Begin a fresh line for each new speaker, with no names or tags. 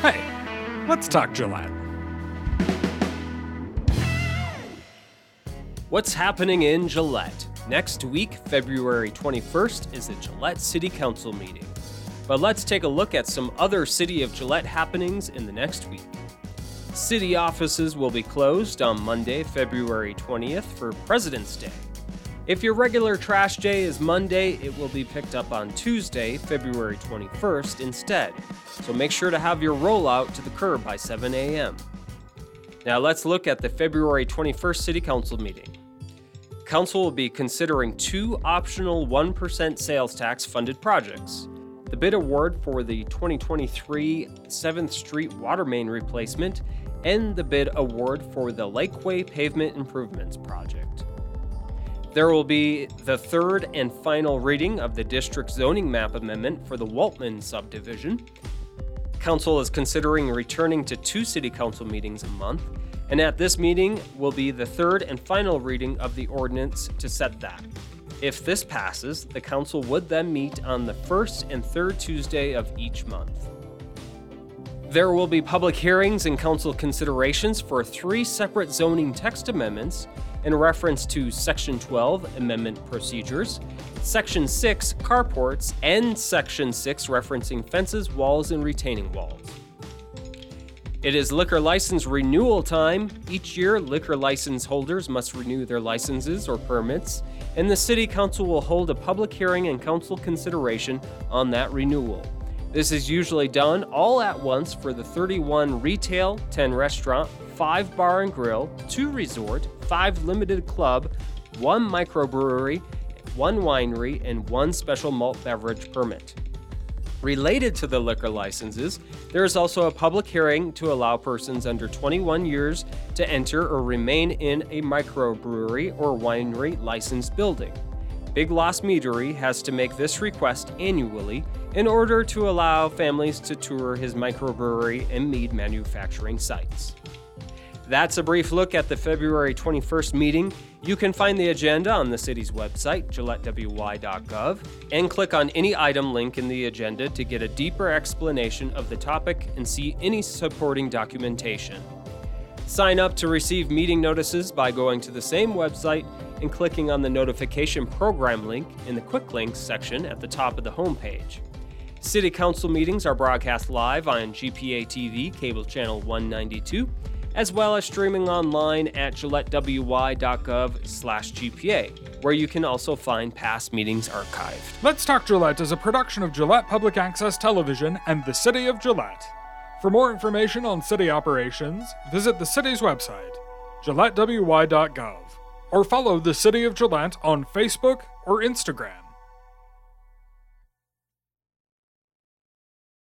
Hey, let's talk Gillette.
What's happening in Gillette? Next week, February 21st, is a Gillette City Council meeting. But let's take a look at some other City of Gillette happenings in the next week. City offices will be closed on Monday, February 20th for President's Day. If your regular trash day is Monday, it will be picked up on Tuesday, February 21st instead. So make sure to have your rollout to the curb by 7 a.m. Now let's look at the February 21st City Council meeting. Council will be considering two optional 1% sales tax funded projects. The bid award for the 2023 7th Street water main replacement and the bid award for the Lakeway Pavement Improvements Project. There will be the third and final reading of the district zoning map amendment for the Waltman subdivision. Council is considering returning to two city council meetings a month, and at this meeting will be the third and final reading of the ordinance to set that. If this passes, the council would then meet on the first and third Tuesday of each month. There will be public hearings and council considerations for three separate zoning text amendments in reference to Section 12 Amendment Procedures, Section 6 Carports, and Section 6 referencing fences, walls, and retaining walls. It is liquor license renewal time. Each year, liquor license holders must renew their licenses or permits, and the City Council will hold a public hearing and council consideration on that renewal. This is usually done all at once for the 31 retail, 10 restaurant, 5 bar and grill, 2 resort, 5 limited club, 1 microbrewery, 1 winery, and 1 special malt beverage permit. Related to the liquor licenses, there is also a public hearing to allow persons under 21 years to enter or remain in a microbrewery or winery licensed building. Big Lost Meadery has to make this request annually in order to allow families to tour his microbrewery and mead manufacturing sites. That's a brief look at the February 21st meeting. You can find the agenda on the city's website, gillettewy.gov, and click on any item link in the agenda to get a deeper explanation of the topic and see any supporting documentation. Sign up to receive meeting notices by going to the same website and clicking on the notification program link in the quick links section at the top of the homepage. City Council meetings are broadcast live on GPA TV, cable channel 192 as well as streaming online at gillettewy.gov/gpa, where you can also find past meetings archived.
Let's Talk Gillette is a production of Gillette Public Access Television and the City of Gillette. For more information on city operations, visit the city's website, gillettewy.gov, or follow the City of Gillette on Facebook or Instagram.